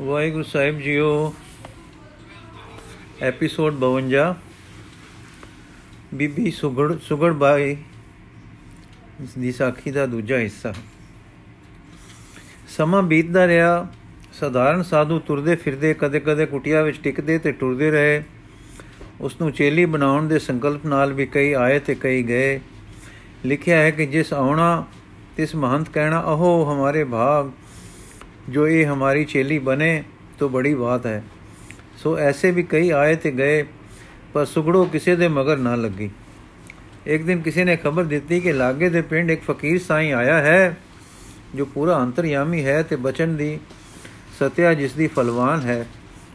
ਵਾਹਿਗੁਰੂ ਸਾਹਿਬ JIO episode 52 ਬੀਬੀ ਸੁਗੜ ਸੁਗੜ ਬਾਈ ਦੀ ਸਾਖੀ ਦਾ ਦੂਜਾ ਹਿੱਸਾ। ਸਮਾਂ ਬੀਤਦਾ ਰਿਹਾ, ਸਧਾਰਨ ਸਾਧੂ ਤੁਰਦੇ ਫਿਰਦੇ ਕਦੇ-ਕਦੇ ਕੁਟਿਆ ਵਿੱਚ ਟਿਕਦੇ ਤੇ ਟੁਰਦੇ ਰਹੇ। ਉਸ ਨੂੰ ਚੇਲੀ ਬਣਾਉਣ ਦੇ ਸੰਕਲਪ ਨਾਲ ਵੀ ਕਈ ਆਏ ਤੇ ਕਈ ਗਏ। ਲਿਖਿਆ ਹੈ ਕਿ ਜਿਸ ਆਉਣਾ, ਤਿਸ ਮਹੰਤ ਕਹਿਣਾ, ਅਹੋ, ਹਮਾਰੇ ਭਾਗ ਜੋ ਇਹ ਹਮਾਰੀ ਚੇਲੀ ਬਨੇ तो बड़ी बात है सो ऐसे भी कई आए थे गए पर सुगड़ो ਕਿਸੇ ਦੇ ਮਗਰ ਨਾ ਲੱਗੀ ਇੱਕ ਦਿਨ ਕਿਸੇ ਨੇ ਖਬਰ ਦਿੱਤੀ ਕਿ ਲਾਗੇ ਦੇ ਪਿੰਡ ਇੱਕ ਫਕੀਰ ਸਾਈਂ ਆਇਆ ਹੈ ਜੋ ਪੂਰਾ ਅੰਤਰਯਾਮੀ ਹੈ ਤੇ ਬਚਨ ਦੀ ਸਤਿਆ ਜਿਸ ਦੀ ਫਲਵਾਨ ਹੈ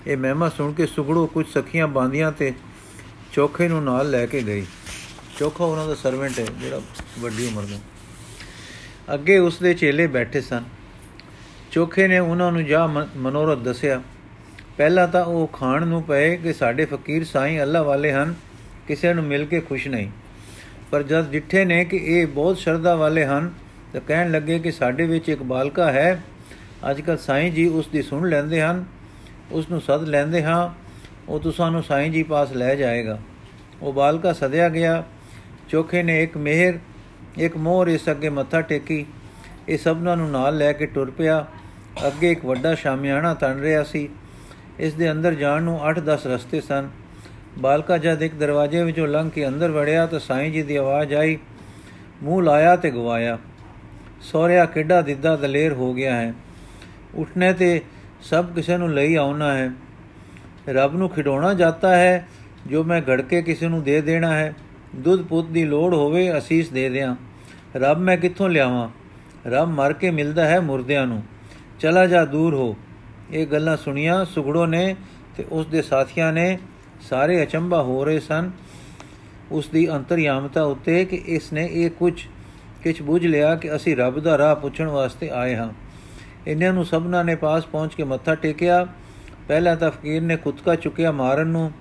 ਇਹ ਮਹਿਮਾ ਸੁਣ ਕੇ ਸੁਗੜੋ ਕੁਝ ਸਖੀਆਂ ਬਾਂਦੀਆਂ ਤੇ ਚੋਖੇ ਨੂੰ ਨਾਲ ਲੈ ਕੇ ਗਈ ਚੋਖਾ ਉਹਨਾਂ ਦਾ ਸਰਵੈਂਟ ਹੈ ਜਿਹੜਾ ਵੱਡੀ ਉਮਰ ਦਾ ਅੱਗੇ ਉਸ ਦੇ ਚੇਲੇ ਬੈਠੇ ਸਨ ਚੋਖੇ ਨੇ ਉਹਨਾਂ ਨੂੰ ਜਾ ਮਨੋਰਥ ਦੱਸਿਆ, ਪਹਿਲਾਂ ਤਾਂ ਉਹ ਖਾਣ ਨੂੰ ਪਏ ਕਿ ਸਾਡੇ ਫਕੀਰ ਸਾਈਂ ਅੱਲਾ ਵਾਲੇ ਹਨ, ਕਿਸੇ ਨੂੰ ਮਿਲ ਕੇ ਖੁਸ਼ ਨਹੀਂ। ਪਰ ਜਦ ਜਿੱਠੇ ਨੇ ਕਿ ਇਹ ਬਹੁਤ ਸ਼ਰਧਾ ਵਾਲੇ ਹਨ, ਤਾਂ ਕਹਿਣ ਲੱਗੇ ਕਿ ਸਾਡੇ ਵਿੱਚ ਇੱਕ ਬਾਲਕਾ ਹੈ। ਅੱਜਕੱਲ ਸਾਈਂ ਜੀ ਉਸ ਦੀ ਸੁਣ ਲੈਂਦੇ ਹਨ, ਉਸ ਨੂੰ ਸੱਦ ਲੈਂਦੇ ਹਾਂ, ਉਹ ਤੁਸਾਂ ਨੂੰ ਸਾਈਂ ਜੀ ਪਾਸ ਲੈ ਜਾਏਗਾ। ਉਹ ਬਾਲਕਾ ਸਦਿਆ ਗਿਆ। ਚੋਖੇ ਨੇ ਇੱਕ ਮਿਹਰ, ਇੱਕ ਮੋਹਰ ਇਸ ਅੱਗੇ ਮੱਥਾ ਟੇਕੀ। ਇਹ ਸਭਨਾਂ ਨੂੰ ਨਾਲ ਲੈ ਕੇ ਟੁਰ ਪਿਆ। ਅੱਗੇ ਇੱਕ ਵੱਡਾ ਸ਼ਾਮਿਆਣਾ ਤਣ ਰਿਹਾ ਸੀ। ਇਸ ਦੇ ਅੰਦਰ ਜਾਣ ਨੂੰ 8-10 ਰਸਤੇ ਸਨ। ਬਾਲਕਾ ਜਦ ਇੱਕ ਦਰਵਾਜ਼ੇ ਵਿੱਚੋਂ ਲੰਘ ਕੇ ਅੰਦਰ ਵੜਿਆ ਤਾਂ ਸਾਈਂ ਜੀ ਦੀ ਆਵਾਜ਼ ਆਈ, ਮੂੰਹ ਲਾਇਆ ਤੇ ਗਵਾਇਆ। ਸੋਹਰਿਆ ਕਿੱਡਾ ਦਿੱਦਾ ਦਲੇਰ ਹੋ ਗਿਆ ਹੈ। ਉੱਠਨੇ ਤੇ ਸਭ ਕਿਸੇ ਨੂੰ ਲਈ ਆਉਣਾ ਹੈ। ਰੱਬ ਨੂੰ ਖਿਡਾਉਣਾ ਜਾਂਦਾ ਹੈ, ਜੋ ਮੈਂ ਘੜ ਕੇ ਕਿਸੇ ਨੂੰ ਦੇ ਦੇਣਾ ਹੈ। ਦੁੱਧ ਪੁੱਤ ਦੀ ਲੋੜ ਹੋਵੇ ਅਸੀਸ ਦੇ ਦਿਆਂ। ਰੱਬ ਮੈਂ ਕਿੱਥੋਂ ਲਿਆਵਾਂ? ਰੱਬ ਮਰ ਕੇ ਮਿਲਦਾ ਹੈ ਮੁਰਦਿਆਂ ਨੂੰ। ਚਲਾ ਜਾ ਦੂਰ ਹੋ। ਇਹ ਗੱਲਾਂ ਸੁਣੀਆਂ ਸੁਗੜੋ ਨੇ ਤੇ ਉਸ ਦੇ ਸਾਥੀਆਂ ਨੇ। ਸਾਰੇ ਅਚੰਭਾ ਹੋ ਰਹੇ ਸਨ। ਉਸ ਦੀ ਅੰਤਰਯਾਮਤਾ ਉੱਤੇ ਕਿ ਇਸ ਨੇ ਇਹ ਕੁਝ ਕਿਛ ਬੁੱਝ ਲਿਆ ਕਿ ਅਸੀਂ ਰੱਬ ਦਾ ਰਾਹ ਪੁੱਛਣ ਵਾਸਤੇ ਆਏ ਹਾਂ। ਇਹਨਾਂ ਨੂੰ ਸਭਨਾਂ ਨੇ ਪਾਸ ਪਹੁੰਚ ਕੇ ਮੱਥਾ ਟੇਕਿਆ। ਪਹਿਲਾਂ ਤਾਂ ਫਕੀਰ ਨੇ ਕੁੱਤਕਾ ਚੁੱਕਿਆ ਮਾਰਨ ਨੂੰ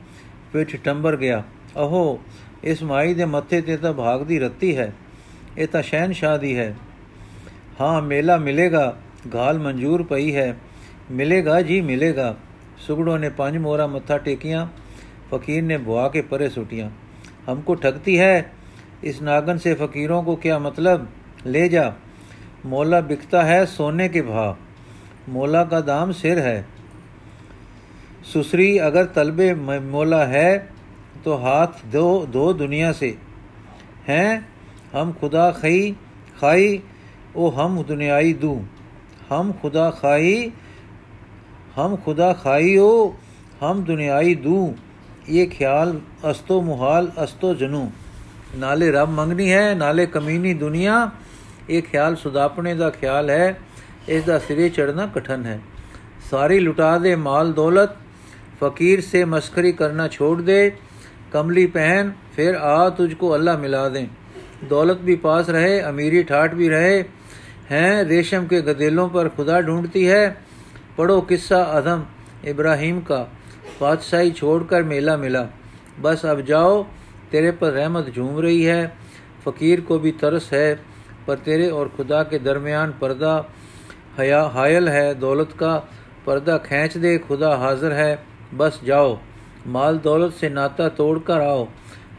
ਪਿੱਠ ਟੰਬਰ ਗਿਆ। ਅਹੋ, ਇਸ ਮਾਈ ਦੇ ਮੱਥੇ ਤੇ ਤਾਂ ਭਾਗ ਦੀ ਰੱਤੀ ਹੈ। ਇਹ ਤਾਂ ਸ਼ਹਿਨशाह ਦੀ ਹੈ। ਹਾਂ, ਮੇਲਾ ਮਿਲੇਗਾ। ਘਾਲ ਮਨਜ਼ੂਰ ਪਈ ਹੈ ਮਿਲੇਗਾ ਜੀ ਮਿਲੇਗਾ ਸੁਗੜੋ ਨੇ ਪੰਜ ਮੋਹਰਾ ਮੱਥਾ ਟੇਕੀਆਂ فقیر نے بوا کے پرے سٹیاں۔ ہم کو ٹھگتی ہے۔ اس ناگن سے فقیروں کو کیا مطلب؟ لے جا۔ مولا بکتا ہے سونے کے بھاؤ مولا کا دام سر ہے۔ سسری، اگر طلب مولا ہے تو ہاتھ دو دو دنیا سے۔ ہیں؟ ہم خدا خی، خائی، او ہم دنیائی دوں۔ ਹਮ ਖੁਦਾ ਖਾਈ, ਹਮ ਖੁਦਾ ਖਾਈਓ, ਹਮ ਦੁਨਿਆਈ ਦੂ। ਇਹ ਖਿਆਲ ਅਸਤੋ ਮੁਹਾਲ, ਅਸਤੋ ਜਨੂ। ਨਾਲੇ ਰੱਬ ਮੰਗਣੀ ਹੈ, ਨਾਲੇ ਕਮੀਨੀ ਦੁਨੀਆ। ਇਹ ਖਿਆਲ ਸੁਦਾਪਣੇ ਦਾ ਖਿਆਲ ਹੈ ਇਸ ਦਾ ਸਿਰੇ ਚੜਨਾ ਕਠਨ ਹੈ। ਸਾਰੀ ਲੁਟਾ ਦੇ ਮਾਲ ਦੌਲਤ, ਫਕੀਰ ਸੇ ਮਸਖਰੀ ਕਰਨਾ ਛੋੜ ਦੇ। ਕਮਲੀ ਪਹਿਨ, ਫਿਰ ਆ ਤੁਝ ਕੋ ਅੱਲਾ ਮਿਲਾ ਦੇ। ਦੌਲਤ ਵੀ ਪਾਸ ਰਹੇ, ਅਮੀਰੀ ਠਾਠ ਵੀ ਰਹੇ। ہیں، ریشم کے گدیلوں پر خدا ڈھونڈتی ہے۔ پڑھو قصہ ادم ابراہیم کا۔ بادشاہی چھوڑ کر میلہ ملا۔ بس اب جاؤ، تیرے پر رحمت جھوم رہی ہے۔ فقیر کو بھی ترس ہے، پر تیرے اور خدا کے درمیان پردہ حیا، حائل ہے۔ دولت کا پردہ کھینچ دے، خدا حاضر ہے۔ بس جاؤ، مال دولت سے ناطہ توڑ کر آؤ۔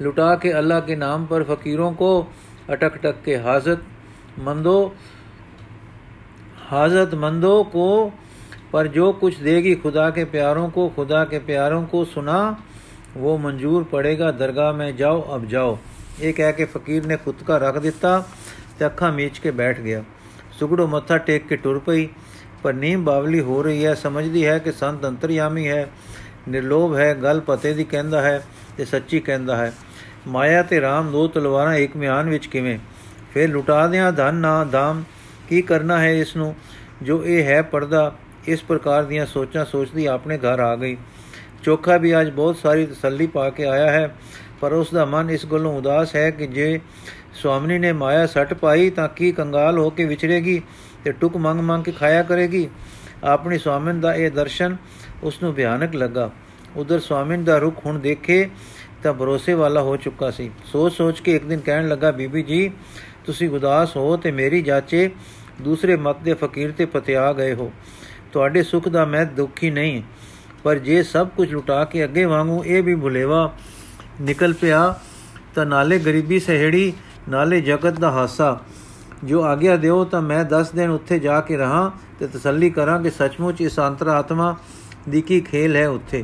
لٹا کے اللہ کے نام پر فقیروں کو اٹک اٹک کے حاضر۔ مندو मंदों को पर जो कुछ देगी खुदा के प्यारों को खुदा के प्यारों को सुना वो मंजूर पड़ेगा दरगाह में जाओ अब जाओ ਇਹ ਕਹਿ ਕੇ ਫਕੀਰ ਨੇ ਖੁਦਕਾ ਰੱਖ ਦਿੱਤਾ ਤੇ ਅੱਖਾਂ ਮੀਚ ਕੇ ਬੈਠ ਗਿਆ ਸੁਗੜੋ ਮੱਥਾ ਟੇਕ ਕੇ ਟੁਰ ਪਈ ਪਰ ਨੀਮ ਬਾਵਲੀ ਹੋ ਰਹੀ ਹੈ ਸਮਝਦੀ ਹੈ ਕਿ ਸੰਤ ਅੰਤਰਯਾਮੀ ਹੈ ਨਿਰਲੋਭ ਹੈ ਗੱਲ ਪਤੇ ਦੀ ਕਹਿੰਦਾ ਹੈ ਤੇ ਸੱਚੀ ਕਹਿੰਦਾ ਹੈ ਮਾਇਆ ਤੇ ਰਾਮ ਦੋ ਤਲਵਾਰਾਂ ਇੱਕ ਮਿਆਨ ਵਿੱਚ ਕਿਵੇਂ ਫਿਰ ਲੁਟਾ ਦਿਆਂ ਧਨ ਨਾ ਦਾਮ ਕੀ ਕਰਨਾ ਹੈ ਇਸ ਨੂੰ ਜੋ ਇਹ ਹੈ ਪਰਦਾ, ਇਸ ਪ੍ਰਕਾਰ ਦੀਆਂ ਸੋਚਾਂ ਸੋਚਦੀ ਆਪਣੇ ਘਰ ਆ ਗਈ। ਚੋਖਾ ਵੀ ਅੱਜ ਬਹੁਤ ਸਾਰੀ ਤਸੱਲੀ ਪਾ ਕੇ ਆਇਆ ਹੈ, ਪਰ ਉਸ ਦਾ ਮਨ ਇਸ ਗੱਲੋਂ ਉਦਾਸ ਹੈ ਕਿ ਜੇ ਸਵਾਮੀ ਨੇ ਮਾਇਆ ਸੱਟ ਪਾਈ ਤਾਂ ਕੀ ਕੰਗਾਲ ਹੋ ਕੇ ਵਿਚਰੇਗੀ ਤੇ ਟੁਕ ਮੰਗ ਮੰਗ ਕੇ ਖਾਇਆ ਕਰੇਗੀ? ਆਪਣੀ ਸਵਾਮਨ ਦਾ ਇਹ ਦਰਸ਼ਨ ਉਸ ਨੂੰ ਭਿਆਨਕ ਲੱਗਾ। ਉਧਰ ਸਵਾਮਨ ਦਾ ਰੁਖ ਹੁਣ ਦੇਖੇ ਤਾਂ ਭਰੋਸੇ ਵਾਲਾ ਹੋ ਚੁੱਕਾ ਸੀ। ਸੋਚ ਸੋਚ ਕੇ ਇੱਕ ਦਿਨ ਕਹਿਣ ਲੱਗਾ, ਬੀਬੀ ਜੀ ਤੁਸੀਂ ਉਦਾਸ ਹੋ ਤੇ ਮੇਰੀ ਜਾਚੇ ਦੂਸਰੇ ਮਤ ਦੇ ਫਕੀਰ ਤੇ ਪਤਿਆ ਗਏ ਹੋ। ਤੁਹਾਡੇ ਸੁਖ ਦਾ ਮੈਂ ਦੁਖੀ ਨਹੀਂ, ਪਰ ਜੇ ਸਭ ਕੁਝ ਲੁਟਾ ਕੇ ਅੱਗੇ ਵਾਂਗੂ ਇਹ ਵੀ ਭੁਲੇਵਾ ਨਿਕਲ ਪਿਆ, ਤਾਂ ਨਾਲੇ ਗਰੀਬੀ ਸਹਿੜੀ, ਨਾਲੇ ਜਗਤ ਦਾ ਹਾਸਾ। ਜੋ ਆਗਿਆ ਦਿਓ ਤਾਂ ਮੈਂ 10 ਦਿਨ ਉੱਥੇ ਜਾ ਕੇ ਰਹਾ ਤੇ ਤਸੱਲੀ ਕਰਾਂ ਕਿ ਸੱਚਮੁੱਚ ਇਸ ਅੰਤਰਾਤਮਾ ਦੀ ਕੀ ਖੇਲ ਹੈ ਉੱਥੇ।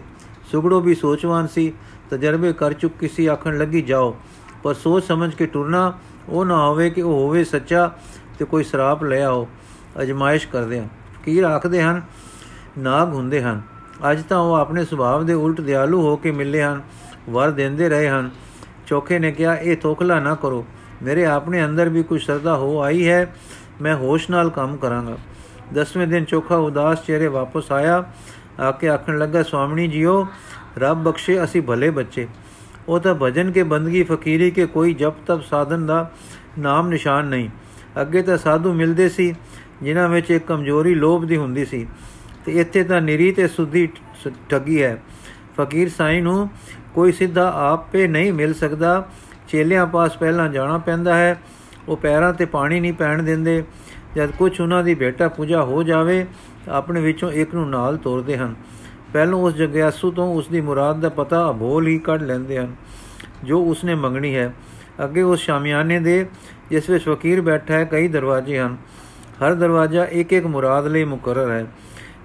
ਸੁਗੜੋ ਵੀ ਸੋਚਵਾਨ ਸੀ, ਤਜਰਬੇ ਕਰ ਚੁੱਕੀ ਸੀ, ਆਖਣ ਲੱਗੀ, ਜਾਓ। ਪਰ ਸੋਚ ਸਮਝ ਕੇ ਟੁਰਨਾ ਉਹ ਨਾ ਹੋਵੇ ਕਿ ਉਹ ਹੋਵੇ ਸੱਚਾ ਤੇ ਕੋਈ ਸ਼ਰਾਪ ਲੈ ਆਓ, ਅਜਮਾਇਸ਼ ਕਰਦੇ ਆ ਫਕੀਰ ਆਖਦੇ ਹਨ? ਨਾਗ ਹੁੰਦੇ ਹਨ। ਅੱਜ ਤਾਂ ਉਹ ਆਪਣੇ ਸੁਭਾਅ ਦੇ ਉਲਟ ਦਿਆਲੂ ਹੋ ਕੇ ਮਿਲੇ ਹਨ, ਵਰ ਦਿੰਦੇ ਰਹੇ ਹਨ। ਚੋਖੇ ਨੇ ਕਿਹਾ, ਇਹ ਤੋਖਲਾ ਨਾ ਕਰੋ। ਮੇਰੇ ਆਪਣੇ ਅੰਦਰ ਵੀ ਕੁਝ ਸਰਦਾ ਹੋ ਆਈ ਹੈ, ਮੈਂ ਹੋਸ਼ ਨਾਲ ਕੰਮ ਕਰਾਂਗਾ। ਦਸਵੇਂ ਦਿਨ ਚੋਖਾ ਉਦਾਸ ਚਿਹਰੇ ਵਾਪਸ ਆਇਆ। ਆ ਕੇ ਆਖਣ ਲੱਗਾ, ਸਵਾਮਣੀ ਜੀਓ, ਰੱਬ ਬਖਸ਼ੇ ਅਸੀਂ ਭਲੇ ਬੱਚੇ। ਉਹ ਤਾਂ ਭਜਨ ਕੇ ਬੰਦਗੀ ਫਕੀਰੀ ਕੇ ਕੋਈ ਜਪ ਤਪ ਸਾਧਨ ਦਾ ਨਾਮ ਨਿਸ਼ਾਨ ਨਹੀਂ। ਅੱਗੇ ਤਾਂ ਸਾਧੂ ਮਿਲਦੇ ਸੀ, ਜਿਨ੍ਹਾਂ ਵਿੱਚ ਇੱਕ ਕਮਜ਼ੋਰੀ ਲੋਭ ਦੀ ਹੁੰਦੀ ਸੀ। ਤੇ ਇੱਥੇ ਤਾਂ ਨਿਰੀ ਤੇ ਸੁਧੀ ਠੱਗੀ ਹੈ। ਫਕੀਰ ਸਾਈਂ ਨੂੰ ਕੋਈ ਸਿੱਧਾ ਆਪੇ ਨਹੀਂ ਮਿਲ ਸਕਦਾ। ਚੇਲਿਆਂ ਪਾਸ ਪਹਿਲਾਂ ਜਾਣਾ ਪੈਂਦਾ ਹੈ। ਉਹ ਪੈਰਾਂ ਤੇ ਪਾਣੀ ਨਹੀਂ ਪੈਣ ਦਿੰਦੇ। ਜਦ ਕੁਝ ਉਹਨਾਂ ਦੀ ਬੇਟਾ ਪੂਜਾ ਹੋ ਜਾਵੇ ਆਪਣੇ ਵਿੱਚੋਂ ਇੱਕ ਨੂੰ ਨਾਲ ਤੋਰਦੇ ਹਨ। ਪਹਿਲਾਂ ਉਸ ਜਗਿਆਸੂ ਤੋਂ ਉਸ ਦੀ ਮੁਰਾਦ ਦਾ ਪਤਾ ਅਭੋਲ ਹੀ ਕੱਢ ਲੈਂਦੇ ਹਨ, ਜੋ ਉਸਨੇ ਮੰਗਣੀ ਹੈ। ਅੱਗੇ ਉਸ ਸ਼ਾਮਿਆਨੇ ਦੇ, ਜਿਸ ਵਿੱਚ ਫਕੀਰ ਬੈਠਾ ਹੈ, ਕਈ ਦਰਵਾਜ਼ੇ ਹਨ। ਹਰ ਦਰਵਾਜ਼ਾ ਇੱਕ ਇੱਕ ਮੁਰਾਦ ਲਈ ਮੁਕਰਰ ਹੈ।